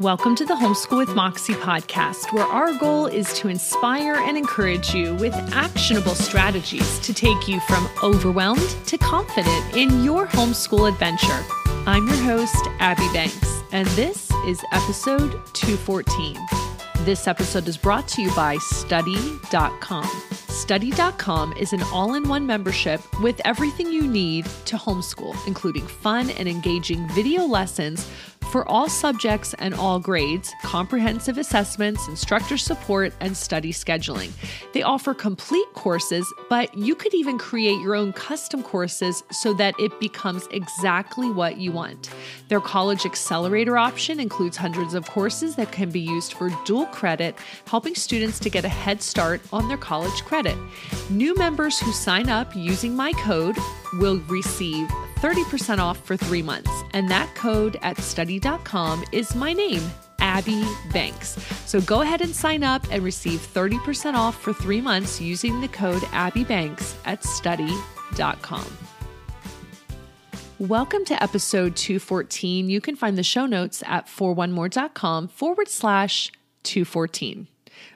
Welcome to the Homeschool with Moxie podcast, where our goal is to inspire and encourage you with actionable strategies to take you from overwhelmed to confident in your homeschool adventure. I'm your host, Abby Banks, and this is episode 214. This episode is brought to you by Study.com. Study.com is an all in one membership with everything you need to homeschool, including fun and engaging video lessons for all subjects and all grades, comprehensive assessments, instructor support, and study scheduling. They offer complete courses, but you could even create your own custom courses so that it becomes exactly what you want. Their college accelerator option includes hundreds of courses that can be used for dual credit, helping students to get a head start on their college credit. New members who sign up using my code will receive 30% off for three months. And that code at study.com is my name, Abby Banks. So go ahead and sign up and receive 30% off for three months using the code Abby Banks at study.com. Welcome to episode 214. You can find the show notes at 4onemore.com forward slash 214.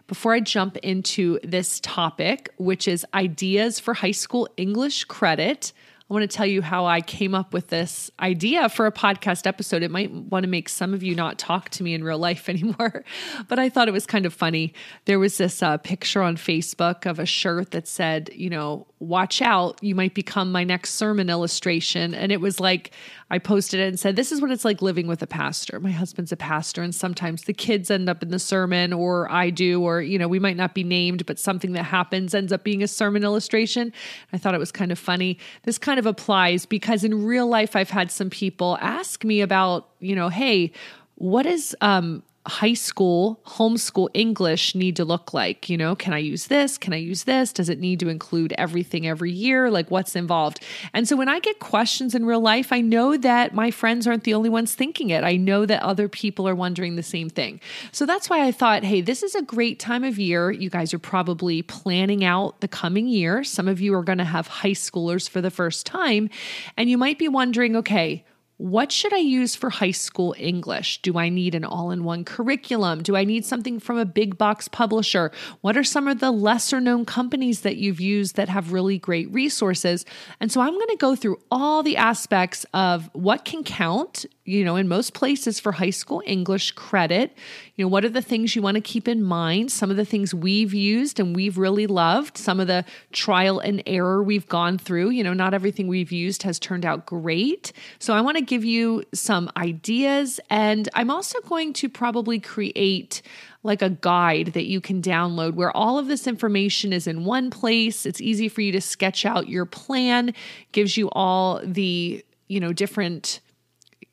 Before I jump into this topic, which is ideas for high school English credit, I want to tell you how I came up with this idea for a podcast episode. It might want to make some of you not talk to me in real life anymore, but I thought it was kind of funny. There was this uh, picture on Facebook of a shirt that said, you know, watch out, you might become my next sermon illustration. And it was like, I posted it and said, This is what it's like living with a pastor. My husband's a pastor, and sometimes the kids end up in the sermon, or I do, or, you know, we might not be named, but something that happens ends up being a sermon illustration. I thought it was kind of funny. This kind of applies because in real life, I've had some people ask me about, you know, hey, what is um high school homeschool English need to look like? You know, can I use this? Can I use this? Does it need to include everything every year? Like what's involved? And so when I get questions in real life, I know that my friends aren't the only ones thinking it. I know that other people are wondering the same thing. So that's why I thought, hey, this is a great time of year. You guys are probably planning out the coming year. Some of you are going to have high schoolers for the first time, and you might be wondering, okay, what should I use for high school English? Do I need an all in one curriculum? Do I need something from a big box publisher? What are some of the lesser known companies that you've used that have really great resources? And so I'm going to go through all the aspects of what can count, you know, in most places for high school English credit. You know, what are the things you want to keep in mind? Some of the things we've used and we've really loved, some of the trial and error we've gone through. You know, not everything we've used has turned out great. So I want to give you some ideas. And I'm also going to probably create like a guide that you can download where all of this information is in one place. It's easy for you to sketch out your plan, gives you all the, you know, different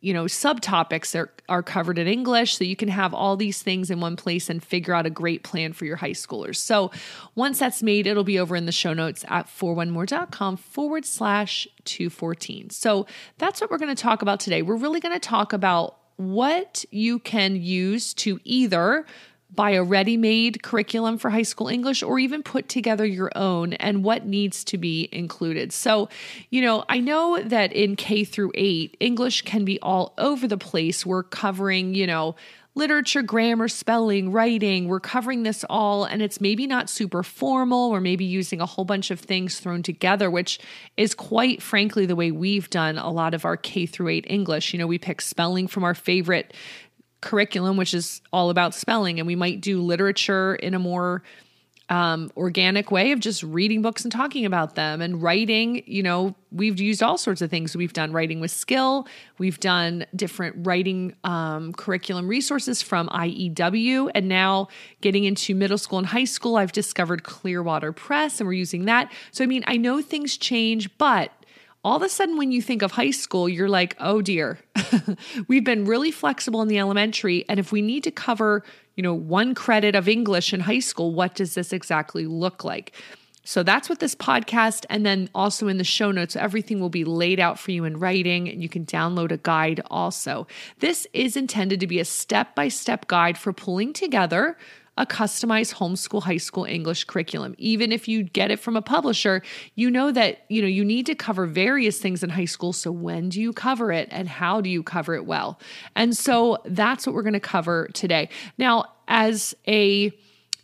you know subtopics that are covered in english so you can have all these things in one place and figure out a great plan for your high schoolers. So once that's made it'll be over in the show notes at 4onemore.com forward slash 214 so that's what we're going to talk about today. We're really going to talk about what you can use to either buy a ready made curriculum for high school English or even put together your own and what needs to be included. So, you know, I know that in K through 8, English can be all over the place. We're covering, you know, literature, grammar, spelling, writing. We're covering this all, and it's maybe not super formal. We're maybe using a whole bunch of things thrown together, which is quite frankly the way we've done a lot of our K through 8 English. You know, we pick spelling from our favorite curriculum, which is all about spelling, and we might do literature in a more um, organic way of just reading books and talking about them and writing. You know, we've used all sorts of things. We've done writing with skill. We've done different writing um, curriculum resources from IEW. And now getting into middle school and high school, I've discovered Clearwater Press and we're using that. So, I mean, I know things change, but all of a sudden, when you think of high school, you're like, oh dear, we've been really flexible in the elementary. And if we need to cover, you know, one credit of English in high school, what does this exactly look like? So that's what this podcast, and then also in the show notes, everything will be laid out for you in writing, and you can download a guide also. This is intended to be a step by step guide for pulling together a customized homeschool high school English curriculum. Even if you get it from a publisher, you know that, you know, you need to cover various things in high school. So when do you cover it and how do you cover it well? And so that's what we're going to cover today. Now, as a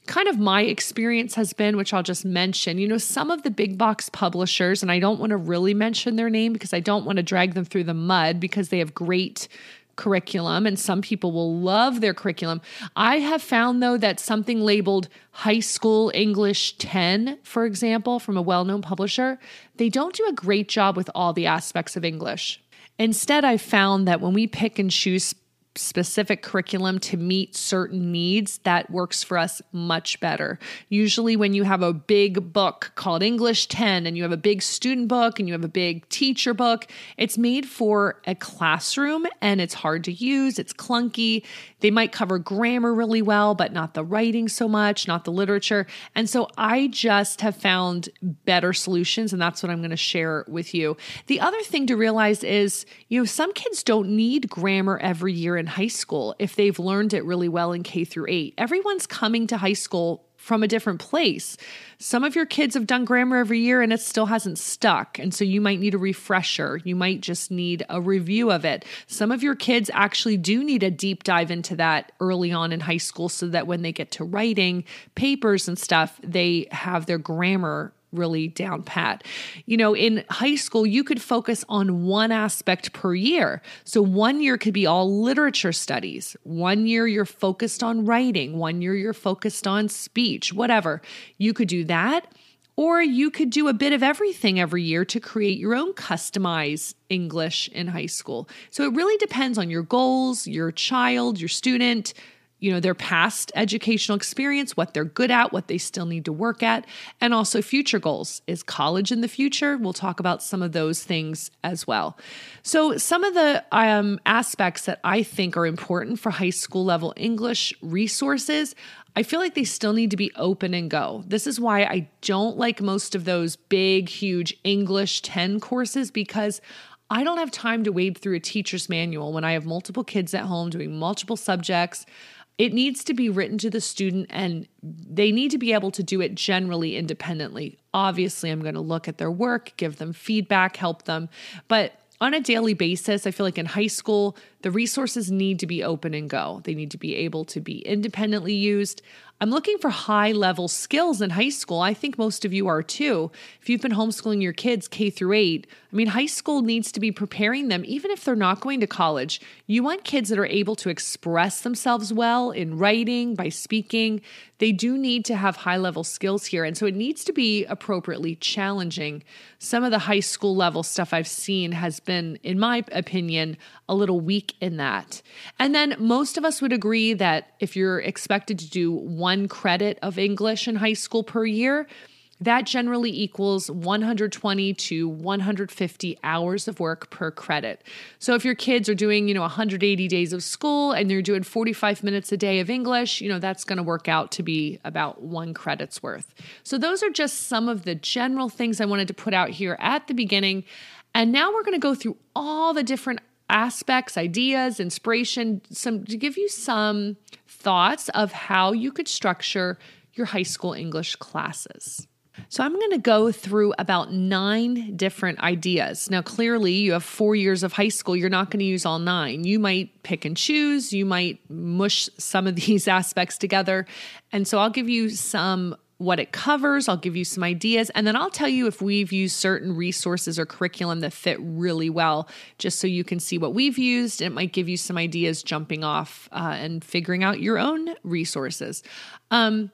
kind of my experience has been, which I'll just mention, you know, some of the big box publishers, and I don't want to really mention their name because I don't want to drag them through the mud because they have great curriculum and some people will love their curriculum. I have found though that something labeled high school English 10, for example, from a well known publisher, they don't do a great job with all the aspects of English. Instead, I found that when we pick and choose specific curriculum to meet certain needs that works for us much better. Usually, when you have a big book called English 10 and you have a big student book and you have a big teacher book, it's made for a classroom and it's hard to use, it's clunky. They might cover grammar really well, but not the writing so much, not the literature. And so I just have found better solutions, and that's what I'm going to share with you. The other thing to realize is, you know, some kids don't need grammar every year in high school if they've learned it really well in K through 8. Everyone's coming to high school from a different place. Some of your kids have done grammar every year and it still hasn't stuck. And so you might need a refresher. You might just need a review of it. Some of your kids actually do need a deep dive into that early on in high school so that when they get to writing papers and stuff, they have their grammar really down pat. You know, in high school, you could focus on one aspect per year. So one year could be all literature studies, one year you're focused on writing, one year you're focused on speech, whatever. You could do that. Or you could do a bit of everything every year to create your own customized English in high school. So it really depends on your goals, your child, your student, you know, their past educational experience, what they're good at, what they still need to work at, and also future goals. Is college in the future? We'll talk about some of those things as well. So, some of the um, aspects that I think are important for high school level English resources. I feel like they still need to be open and go. This is why I don't like most of those big, huge English 10 courses because I don't have time to wade through a teacher's manual when I have multiple kids at home doing multiple subjects. It needs to be written to the student and they need to be able to do it generally independently. Obviously, I'm going to look at their work, give them feedback, help them. But on a daily basis, I feel like in high school, the resources need to be open and go. They need to be able to be independently used. I'm looking for high level skills in high school. I think most of you are too. If you've been homeschooling your kids K through 8, I mean high school needs to be preparing them even if they're not going to college. You want kids that are able to express themselves well in writing, by speaking. They do need to have high level skills here and so it needs to be appropriately challenging. Some of the high school level stuff I've seen has been in my opinion a little weak in that. And then most of us would agree that if you're expected to do one credit of English in high school per year, that generally equals 120 to 150 hours of work per credit. So if your kids are doing, you know, 180 days of school and they're doing 45 minutes a day of English, you know, that's going to work out to be about 1 credit's worth. So those are just some of the general things I wanted to put out here at the beginning. And now we're going to go through all the different aspects, ideas, inspiration, some to give you some thoughts of how you could structure your high school English classes. So, I'm going to go through about nine different ideas. Now, clearly, you have four years of high school. You're not going to use all nine. You might pick and choose, you might mush some of these aspects together. And so, I'll give you some what it covers. I'll give you some ideas, and then I'll tell you if we've used certain resources or curriculum that fit really well, just so you can see what we've used. It might give you some ideas jumping off uh, and figuring out your own resources. Um,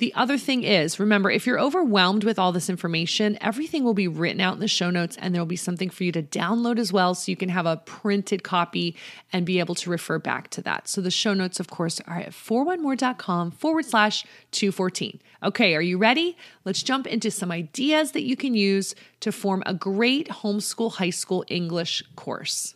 The other thing is, remember, if you're overwhelmed with all this information, everything will be written out in the show notes and there will be something for you to download as well so you can have a printed copy and be able to refer back to that. So the show notes, of course, are at 4onemore.com forward slash 214. Okay, are you ready? Let's jump into some ideas that you can use to form a great homeschool high school English course.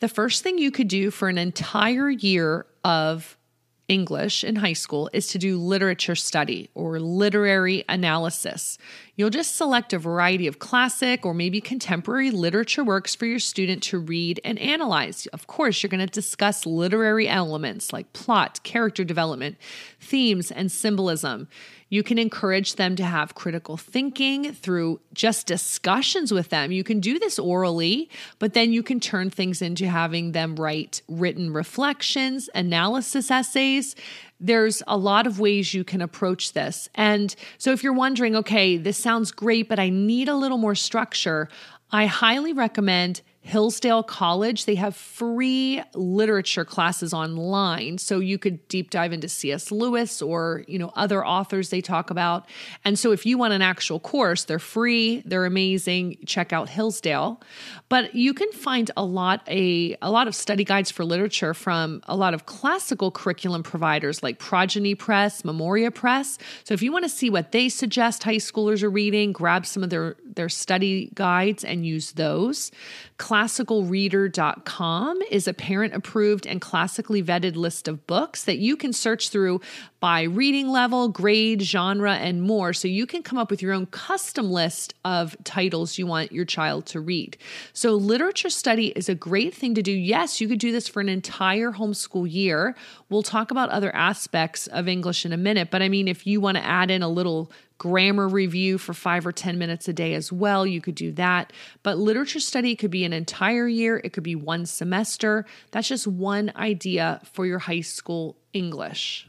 The first thing you could do for an entire year of English in high school is to do literature study or literary analysis. You'll just select a variety of classic or maybe contemporary literature works for your student to read and analyze. Of course, you're going to discuss literary elements like plot, character development, themes, and symbolism. You can encourage them to have critical thinking through just discussions with them. You can do this orally, but then you can turn things into having them write written reflections, analysis essays. There's a lot of ways you can approach this. And so if you're wondering, okay, this sounds great, but I need a little more structure, I highly recommend Hillsdale College, they have free literature classes online. So you could deep dive into C.S. Lewis or, you know, other authors they talk about. And so if you want an actual course, they're free, they're amazing. Check out Hillsdale. But you can find a lot a a lot of study guides for literature from a lot of classical curriculum providers like Progeny Press, Memoria Press. So if you want to see what they suggest high schoolers are reading, grab some of their their study guides and use those. Classicalreader.com is a parent approved and classically vetted list of books that you can search through by reading level, grade, genre, and more. So you can come up with your own custom list of titles you want your child to read. So, literature study is a great thing to do. Yes, you could do this for an entire homeschool year. We'll talk about other aspects of English in a minute, but I mean, if you want to add in a little grammar review for five or 10 minutes a day as well. You could do that. But literature study could be an entire year, it could be one semester. That's just one idea for your high school English.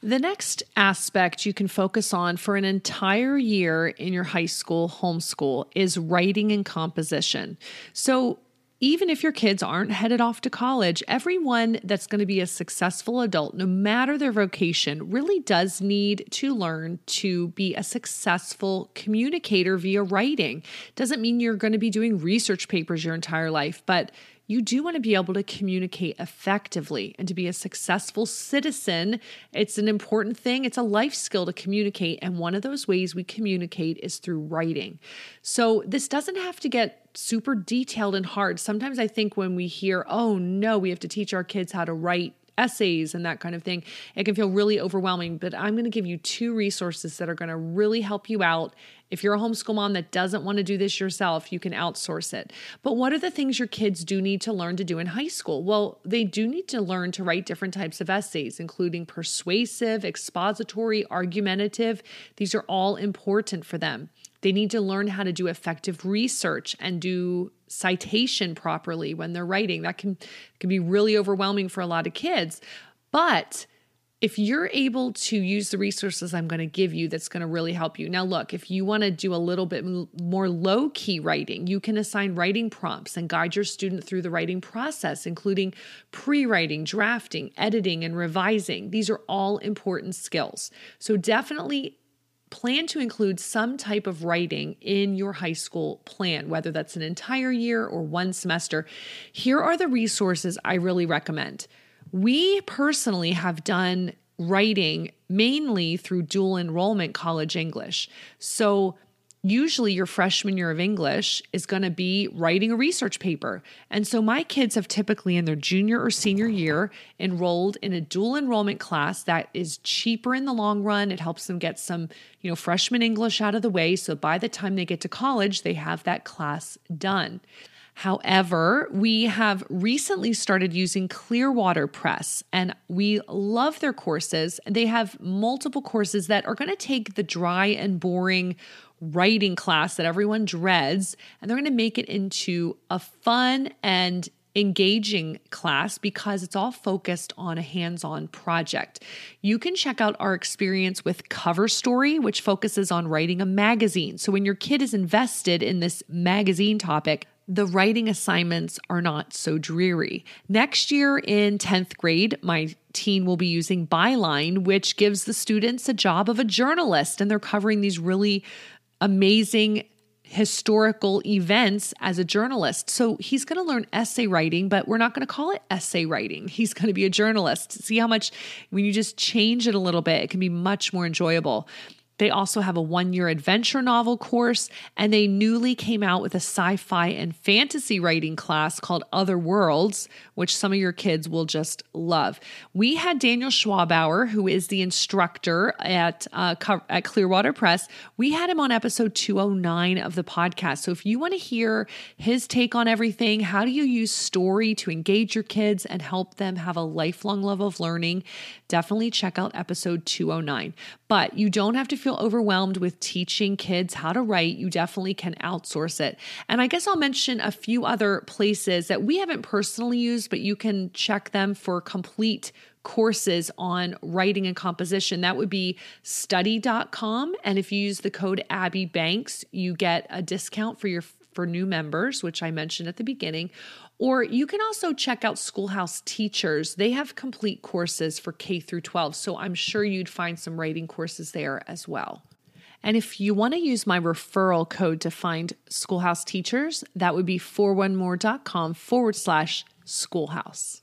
The next aspect you can focus on for an entire year in your high school homeschool is writing and composition. So, even if your kids aren't headed off to college, everyone that's going to be a successful adult, no matter their vocation, really does need to learn to be a successful communicator via writing. Doesn't mean you're going to be doing research papers your entire life, but you do want to be able to communicate effectively and to be a successful citizen. It's an important thing, it's a life skill to communicate. And one of those ways we communicate is through writing. So this doesn't have to get super detailed and hard. Sometimes I think when we hear, oh no, we have to teach our kids how to write essays and that kind of thing, it can feel really overwhelming. But I'm going to give you two resources that are going to really help you out. If you're a homeschool mom that doesn't want to do this yourself, you can outsource it. But what are the things your kids do need to learn to do in high school? Well, they do need to learn to write different types of essays, including persuasive, expository, argumentative. These are all important for them. They need to learn how to do effective research and do citation properly when they're writing. That can can be really overwhelming for a lot of kids. But if you're able to use the resources I'm going to give you, that's going to really help you. Now, look, if you want to do a little bit more low key writing, you can assign writing prompts and guide your student through the writing process, including pre writing, drafting, editing, and revising. These are all important skills. So, definitely plan to include some type of writing in your high school plan, whether that's an entire year or one semester. Here are the resources I really recommend. We personally have done writing mainly through dual enrollment college English. So usually your freshman year of English is going to be writing a research paper. And so my kids have typically in their junior or senior year enrolled in a dual enrollment class that is cheaper in the long run. It helps them get some, you know, freshman English out of the way so by the time they get to college, they have that class done. However, we have recently started using Clearwater Press and we love their courses. They have multiple courses that are going to take the dry and boring writing class that everyone dreads, and they're going to make it into a fun and engaging class because it's all focused on a hands on project. You can check out our experience with Cover Story, which focuses on writing a magazine. So when your kid is invested in this magazine topic, the writing assignments are not so dreary. Next year in 10th grade, my teen will be using Byline, which gives the students a job of a journalist, and they're covering these really amazing historical events as a journalist. So he's going to learn essay writing, but we're not going to call it essay writing. He's going to be a journalist. See how much, when you just change it a little bit, it can be much more enjoyable. They also have a one year adventure novel course, and they newly came out with a sci fi and fantasy writing class called Other Worlds, which some of your kids will just love. We had Daniel Schwabauer, who is the instructor at, uh, at Clearwater Press. We had him on episode 209 of the podcast. So if you want to hear his take on everything, how do you use story to engage your kids and help them have a lifelong love of learning, definitely check out episode 209. But you don't have to feel overwhelmed with teaching kids how to write. You definitely can outsource it. And I guess I'll mention a few other places that we haven't personally used, but you can check them for complete courses on writing and composition. That would be study.com. And if you use the code Abby Banks, you get a discount for your for new members, which I mentioned at the beginning. Or you can also check out Schoolhouse Teachers. They have complete courses for K through 12, so I'm sure you'd find some writing courses there as well. And if you want to use my referral code to find Schoolhouse Teachers, that would be 4onemore.com forward slash schoolhouse.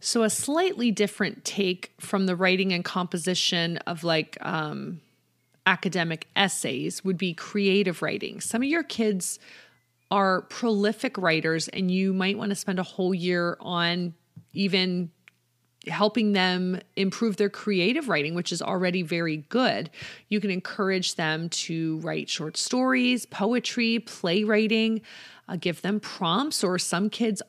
So, a slightly different take from the writing and composition of like um, academic essays would be creative writing. Some of your kids are prolific writers, and you might want to spend a whole year on even helping them improve their creative writing, which is already very good. You can encourage them to write short stories, poetry, playwriting, uh, give them prompts, or some kids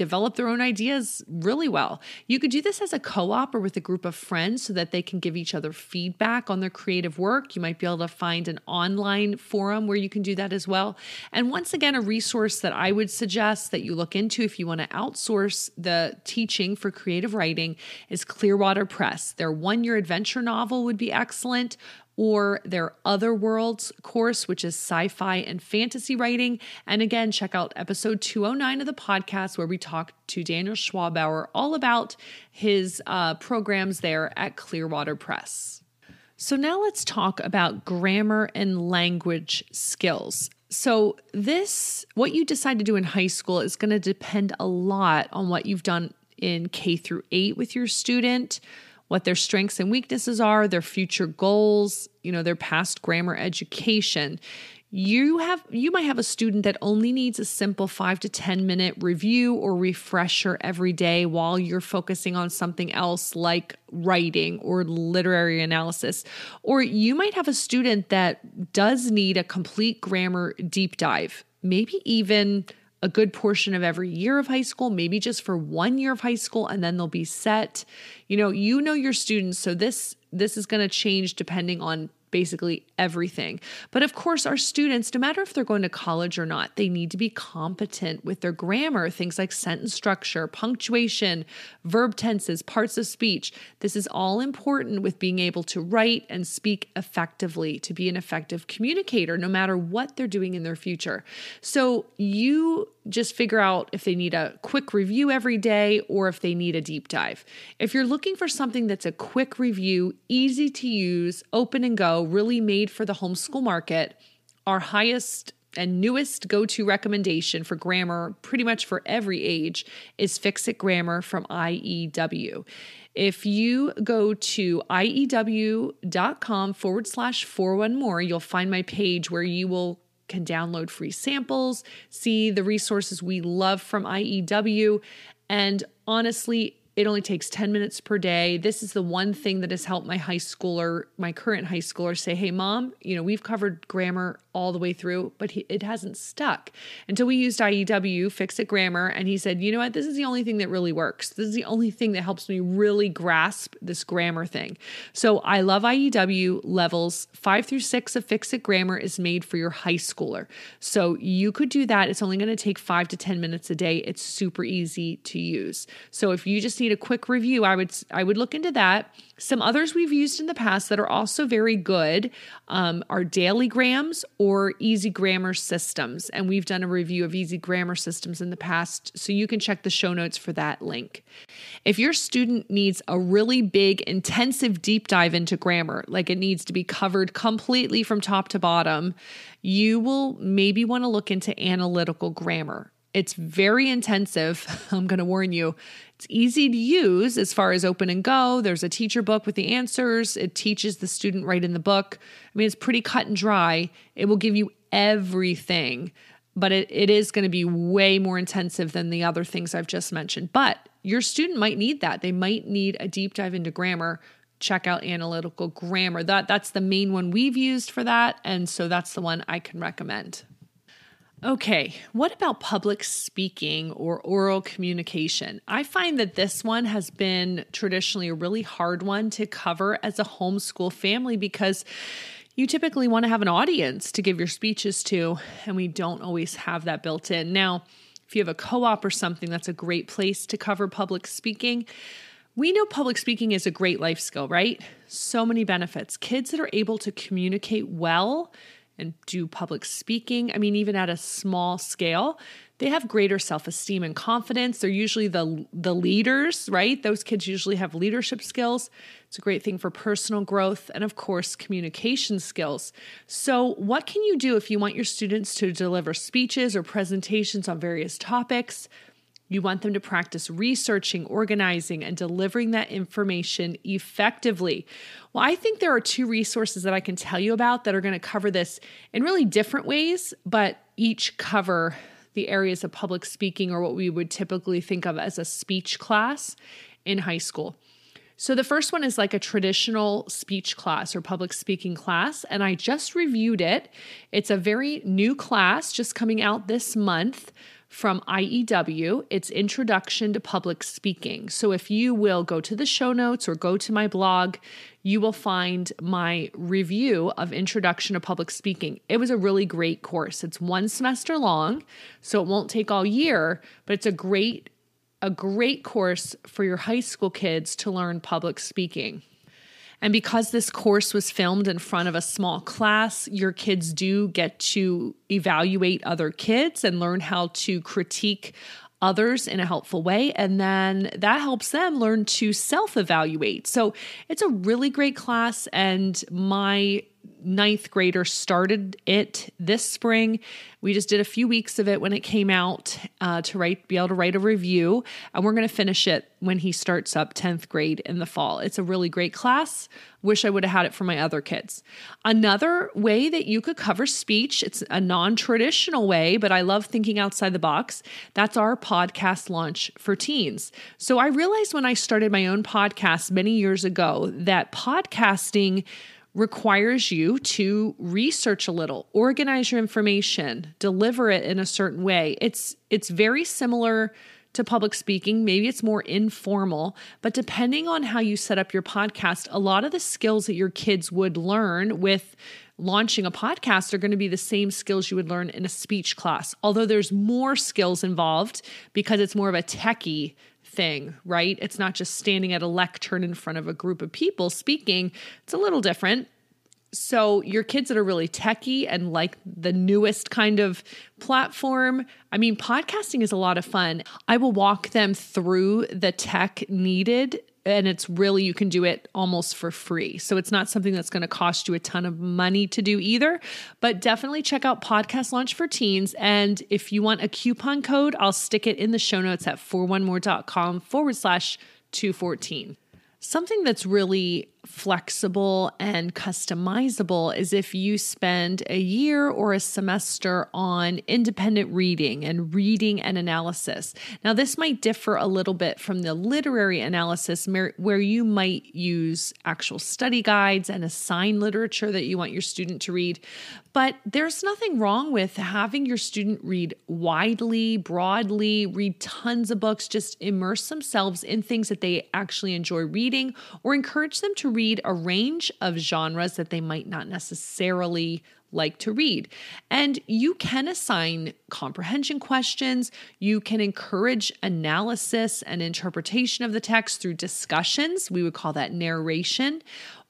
develop their own ideas really well. You could do this as a co op or with a group of friends so that they can give each other feedback on their creative work. You might be able to find an online forum where you can do that as well. And once again, a resource that I would suggest that you look into if you want to outsource the teaching for creative writing is Clearwater Press. Their one year adventure novel would be excellent or their Other Worlds course, which is sci fi and fantasy writing. And again, check out episode 209 of the podcast where we talk to Daniel Schwabauer all about his uh, programs there at Clearwater Press. So now let's talk about grammar and language skills. So, this, what you decide to do in high school is going to depend a lot on what you've done in K through 8 with your student what their strengths and weaknesses are, their future goals, you know, their past grammar education. You have you might have a student that only needs a simple 5 to 10 minute review or refresher every day while you're focusing on something else like writing or literary analysis. Or you might have a student that does need a complete grammar deep dive. Maybe even a good portion of every year of high school, maybe just for one year of high school and then they'll be set. You know, you know your students, so this this is going to change depending on basically everything. But of course, our students, no matter if they're going to college or not, they need to be competent with their grammar, things like sentence structure, punctuation, verb tenses, parts of speech. This is all important with being able to write and speak effectively, to be an effective communicator, no matter what they're doing in their future. So you just figure out if they need a quick review every day or if they need a deep dive. If you're looking for something that's a quick review, easy to use, open and go, really made for the homeschool market, our highest and newest go to recommendation for grammar, pretty much for every age, is Fix It Grammar from IEW. If you go to IEW.com forward slash 41 more, you'll find my page where you will can download free samples, see the resources we love from IEW. And honestly, it only takes 10 minutes per day. This is the one thing that has helped my high schooler, my current high schooler, say, Hey, mom, you know, we've covered grammar all the way through, but he, it hasn't stuck until we used IEW, Fix It Grammar. And he said, you know what? This is the only thing that really works. This is the only thing that helps me really grasp this grammar thing. So I love IEW levels five through six of Fix It Grammar is made for your high schooler. So you could do that. It's only going to take five to 10 minutes a day. It's super easy to use. So if you just need a quick review, I would, I would look into that. Some others we've used in the past that are also very good um, are Daily Grams or Easy Grammar Systems. And we've done a review of Easy Grammar Systems in the past, so you can check the show notes for that link. If your student needs a really big, intensive deep dive into grammar, like it needs to be covered completely from top to bottom, you will maybe want to look into analytical grammar. It's very intensive. I'm going to warn you. It's easy to use as far as open and go. There's a teacher book with the answers. It teaches the student right in the book. I mean, it's pretty cut and dry. It will give you everything, but it, it is going to be way more intensive than the other things I've just mentioned. But your student might need that. They might need a deep dive into grammar. Check out analytical grammar. That that's the main one we've used for that, and so that's the one I can recommend. Okay, what about public speaking or oral communication? I find that this one has been traditionally a really hard one to cover as a homeschool family because you typically want to have an audience to give your speeches to, and we don't always have that built in. Now, if you have a co op or something, that's a great place to cover public speaking. We know public speaking is a great life skill, right? So many benefits. Kids that are able to communicate well and do public speaking. I mean, even at a small scale, they have greater self-esteem and confidence. They're usually the the leaders, right? Those kids usually have leadership skills. It's a great thing for personal growth and of course, communication skills. So, what can you do if you want your students to deliver speeches or presentations on various topics? You want them to practice researching, organizing, and delivering that information effectively. Well, I think there are two resources that I can tell you about that are going to cover this in really different ways, but each cover the areas of public speaking or what we would typically think of as a speech class in high school. So, the first one is like a traditional speech class or public speaking class, and I just reviewed it. It's a very new class just coming out this month from IEW. It's Introduction to Public Speaking. So if you will go to the show notes or go to my blog, you will find my review of Introduction to Public Speaking. It was a really great course. It's one semester long, so it won't take all year, but it's a great a great course for your high school kids to learn public speaking. And because this course was filmed in front of a small class, your kids do get to evaluate other kids and learn how to critique others in a helpful way. And then that helps them learn to self evaluate. So it's a really great class. And my ninth grader started it this spring. We just did a few weeks of it when it came out uh, to write, be able to write a review, and we're going to finish it when he starts up 10th grade in the fall. It's a really great class. Wish I would have had it for my other kids. Another way that you could cover speech, it's a non traditional way, but I love thinking outside the box. That's our podcast launch for teens. So I realized when I started my own podcast many years ago that podcasting requires you to research a little, organize your information, deliver it in a certain way. It's it's very similar to public speaking, maybe it's more informal, but depending on how you set up your podcast, a lot of the skills that your kids would learn with launching a podcast are going to be the same skills you would learn in a speech class. Although there's more skills involved because it's more of a techie thing, right? It's not just standing at a lectern in front of a group of people speaking. It's a little different. So, your kids that are really techie and like the newest kind of platform, I mean, podcasting is a lot of fun. I will walk them through the tech needed and it's really you can do it almost for free. So it's not something that's going to cost you a ton of money to do either, but definitely check out Podcast Launch for Teens. And if you want a coupon code, I'll stick it in the show notes at 4onemore.com forward slash 214. Something that's really flexible and customizable is if you spend a year or a semester on independent reading and reading and analysis. Now, this might differ a little bit from the literary analysis where you might use actual study guides and assign literature that you want your student to read. But there's nothing wrong with having your student read widely, broadly, read tons of books, just immerse themselves in things that they actually enjoy reading, or encourage them to read a range of genres that they might not necessarily like to read. And you can assign comprehension questions. You can encourage analysis and interpretation of the text through discussions. We would call that narration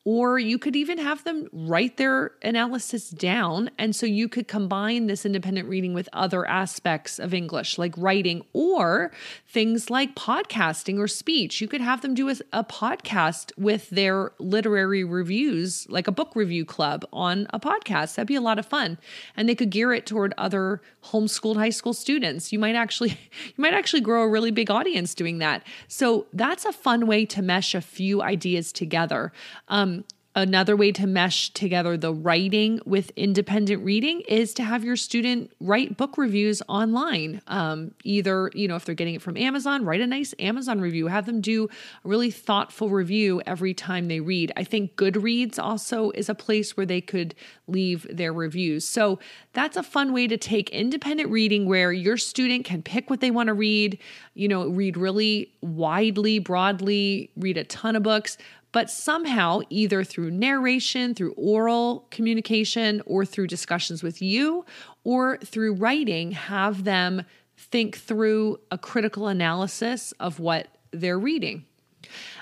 or you could even have them write their analysis down. And so you could combine this independent reading with other aspects of English, like writing or things like podcasting or speech. You could have them do a, a podcast with their literary reviews, like a book review club on a podcast. That'd be a lot of fun. And they could gear it toward other homeschooled high school students. You might actually you might actually grow a really big audience doing that. So that's a fun way to mesh a few ideas together. Um, Another way to mesh together the writing with independent reading is to have your student write book reviews online. Um, either, you know, if they're getting it from Amazon, write a nice Amazon review. Have them do a really thoughtful review every time they read. I think Goodreads also is a place where they could leave their reviews. So that's a fun way to take independent reading where your student can pick what they want to read, you know, read really widely, broadly, read a ton of books but somehow, either through narration, through oral communication, or through discussions with you, or through writing, have them think through a critical analysis of what they're reading.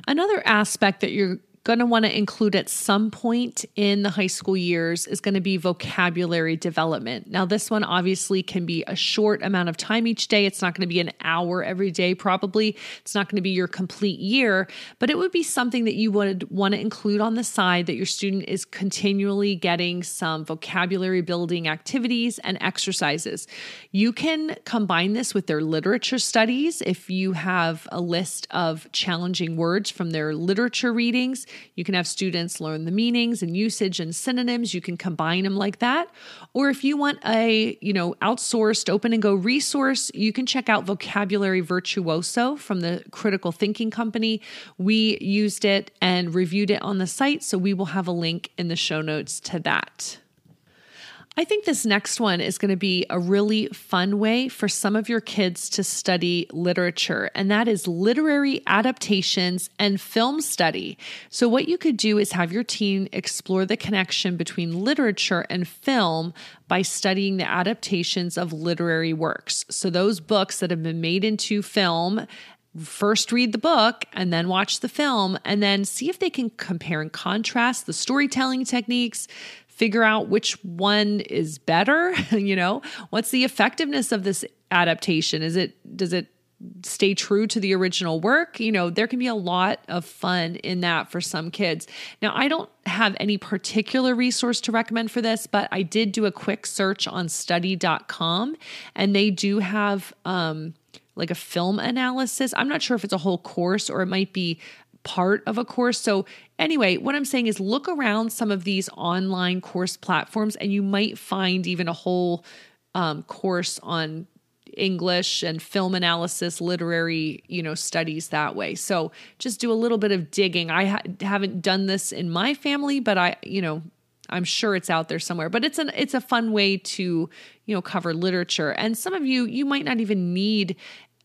Another aspect that you're going to want to include at some point in the high school years is going to be vocabulary development. Now, this one obviously can be a short amount of time each day. It's not going to be an hour every day, probably. It's not going to be your complete year, but it would be something that you would want to include on the side that your student is continually getting some vocabulary building activities and exercises. You can combine this with their literature studies if you have a list of challenging words from their literature readings. You can have students learn the meanings and usage and synonyms. You can combine them like that. Or if you want a, you know, outsourced open and go resource, you can check out Vocabulary Virtuoso from the Critical Thinking Company. We used it and reviewed it on the site, so we will have a link in the show notes to that. I think this next one is going to be a really fun way for some of your kids to study literature, and that is literary adaptations and film study. So, what you could do is have your teen explore the connection between literature and film by studying the adaptations of literary works. So, those books that have been made into film first read the book and then watch the film and then see if they can compare and contrast the storytelling techniques figure out which one is better you know? What's the effectiveness of this adaptation? Is it does it stay true to the original work? You know there can be a lot of fun in that for some kids. Now i don't have any particular resource to recommend for this but i did do a quick search on study.com and they do have um like a film analysis. I'm not sure if it's a whole course or it might be part of a course. So, anyway, what I'm saying is look around some of these online course platforms and you might find even a whole um, course on English and film analysis, literary, you know, studies that way. So just do a little bit of digging. I ha- haven't done this in my family, but I, you know, I'm sure it's out there somewhere. But it's an it's a fun way to, you know, cover literature. And some of you you might not even need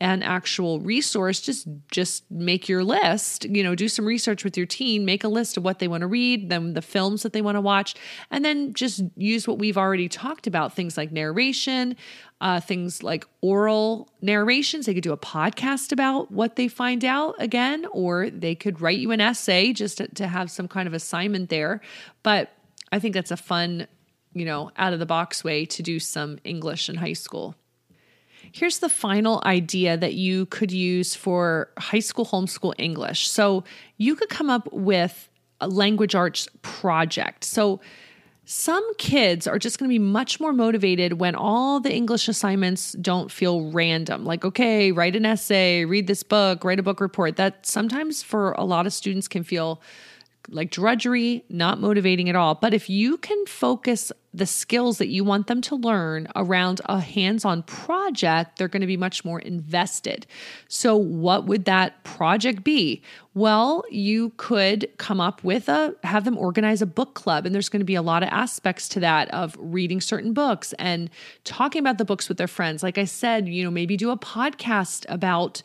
an actual resource just just make your list you know do some research with your teen make a list of what they want to read then the films that they want to watch and then just use what we've already talked about things like narration uh, things like oral narrations. They could do a podcast about what they find out again or they could write you an essay just to, to have some kind of assignment there. But i think that's a fun you know out of the box way to do some english in high school Here's the final idea that you could use for high school homeschool English. So you could come up with a language arts project. So some kids are just going to be much more motivated when all the English assignments don't feel random. Like, okay, write an essay, read this book, write a book report. That sometimes for a lot of students can feel like drudgery, not motivating at all. But if you can focus the skills that you want them to learn around a hands on project, they're going to be much more invested. So, what would that project be? Well, you could come up with a, have them organize a book club. And there's going to be a lot of aspects to that of reading certain books and talking about the books with their friends. Like I said, you know, maybe do a podcast about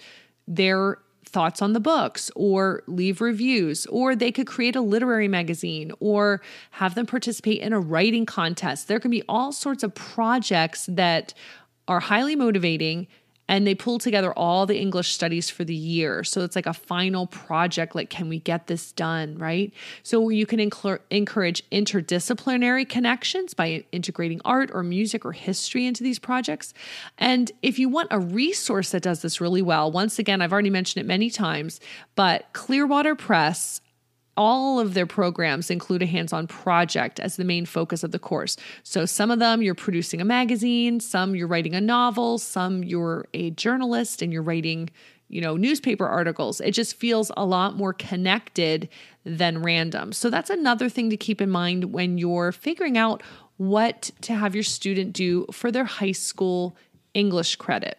their thoughts on the books or leave reviews, or they could create a literary magazine or have them participate in a writing contest. There can be all sorts of projects that are highly motivating and they pull together all the English studies for the year. So it's like a final project like, can we get this done, right? So you can encourage interdisciplinary connections by integrating art or music or history into these projects. And if you want a resource that does this really well, once again, I've already mentioned it many times, but Clearwater Press all of their programs include a hands on project as the main focus of the course. So, some of them you're producing a magazine, some you're writing a novel, some you're a journalist and you're writing, you know, newspaper articles. It just feels a lot more connected than random. So, that's another thing to keep in mind when you're figuring out what to have your student do for their high school English credit.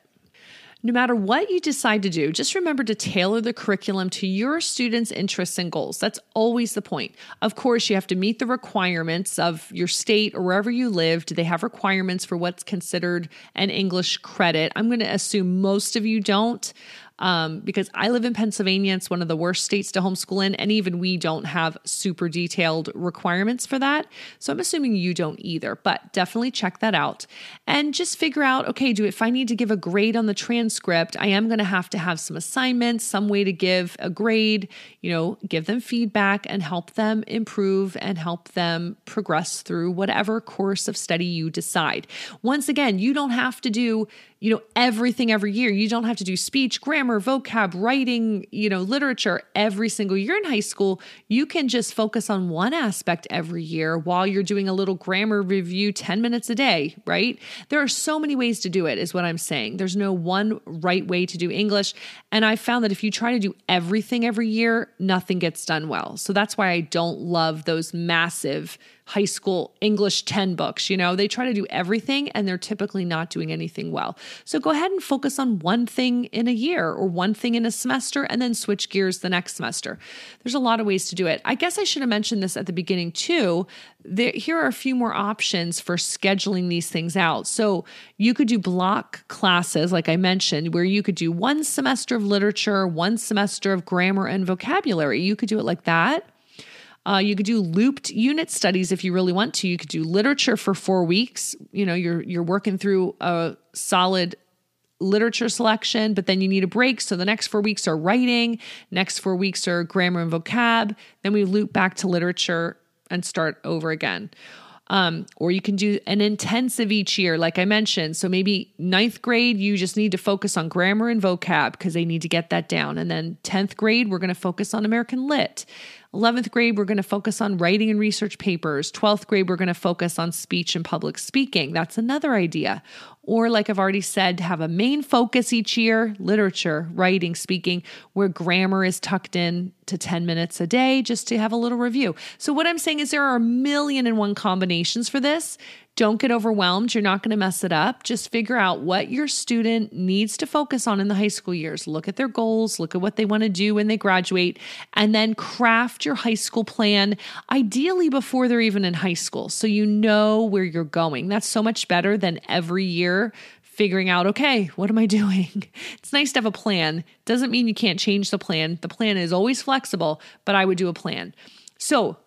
No matter what you decide to do, just remember to tailor the curriculum to your students' interests and goals. That's always the point. Of course, you have to meet the requirements of your state or wherever you live. Do they have requirements for what's considered an English credit? I'm going to assume most of you don't um, because I live in Pennsylvania. It's one of the worst states to homeschool in, and even we don't have super detailed requirements for that. So I'm assuming you don't either, but definitely check that out and just figure out okay, do if I need to give a grade on the transcript, I am going to have to have some assignments, some way to give a grade, you know, give them feedback and help them improve and help them progress through whatever course of study you decide. Once again, you don't have to do you know, everything every year. You don't have to do speech, grammar, vocab, writing, you know, literature every single year in high school. You can just focus on one aspect every year while you're doing a little grammar review 10 minutes a day, right? There are so many ways to do it, is what I'm saying. There's no one right way to do English. And I found that if you try to do everything every year, nothing gets done well. So that's why I don't love those massive high school English 10 books. You know, they try to do everything and they're typically not doing anything well. So go ahead and focus on one thing in a year or one thing in a semester and then switch gears the next semester. There's a lot of ways to do it. I guess I should have mentioned this at the beginning too. There, here are a few more options for scheduling these things out. So you could do block classes, like I mentioned, where you could do one semester of literature, one semester of grammar and vocabulary. You could do it like that. Uh, you could do looped unit studies if you really want to. You could do literature for four weeks. You know, you're you're working through a solid literature selection, but then you need a break. So the next four weeks are writing, next four weeks are grammar and vocab. Then we loop back to literature and start over again. Um, or you can do an intensive each year, like I mentioned. So maybe ninth grade, you just need to focus on grammar and vocab because they need to get that down. And then 10th grade, we're going to focus on American Lit. 11th grade, we're going to focus on writing and research papers. 12th grade, we're going to focus on speech and public speaking. That's another idea. Or, like I've already said, have a main focus each year literature, writing, speaking, where grammar is tucked in to 10 minutes a day just to have a little review. So, what I'm saying is there are a million and one combinations for this. Don't get overwhelmed. You're not going to mess it up. Just figure out what your student needs to focus on in the high school years. Look at their goals, look at what they want to do when they graduate, and then craft your high school plan, ideally before they're even in high school. So you know where you're going. That's so much better than every year figuring out, okay, what am I doing? It's nice to have a plan. Doesn't mean you can't change the plan. The plan is always flexible, but I would do a plan. So,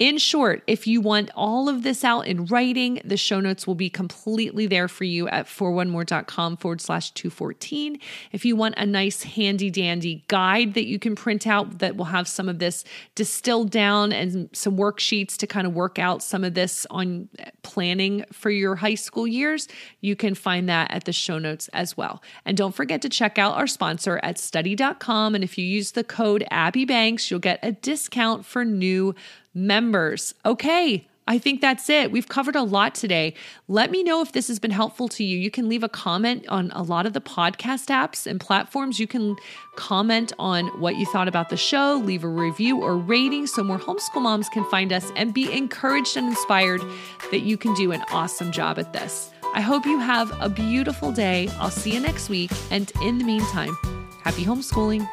in short, if you want all of this out in writing, the show notes will be completely there for you at 4onemore.com forward slash 214. If you want a nice handy dandy guide that you can print out that will have some of this distilled down and some worksheets to kind of work out some of this on planning for your high school years, you can find that at the show notes as well. And don't forget to check out our sponsor at study.com. And if you use the code Abby Banks, you'll get a discount for new members. Okay, I think that's it. We've covered a lot today. Let me know if this has been helpful to you. You can leave a comment on a lot of the podcast apps and platforms. You can comment on what you thought about the show, leave a review or rating so more homeschool moms can find us and be encouraged and inspired that you can do an awesome job at this. I hope you have a beautiful day. I'll see you next week. And in the meantime, happy homeschooling.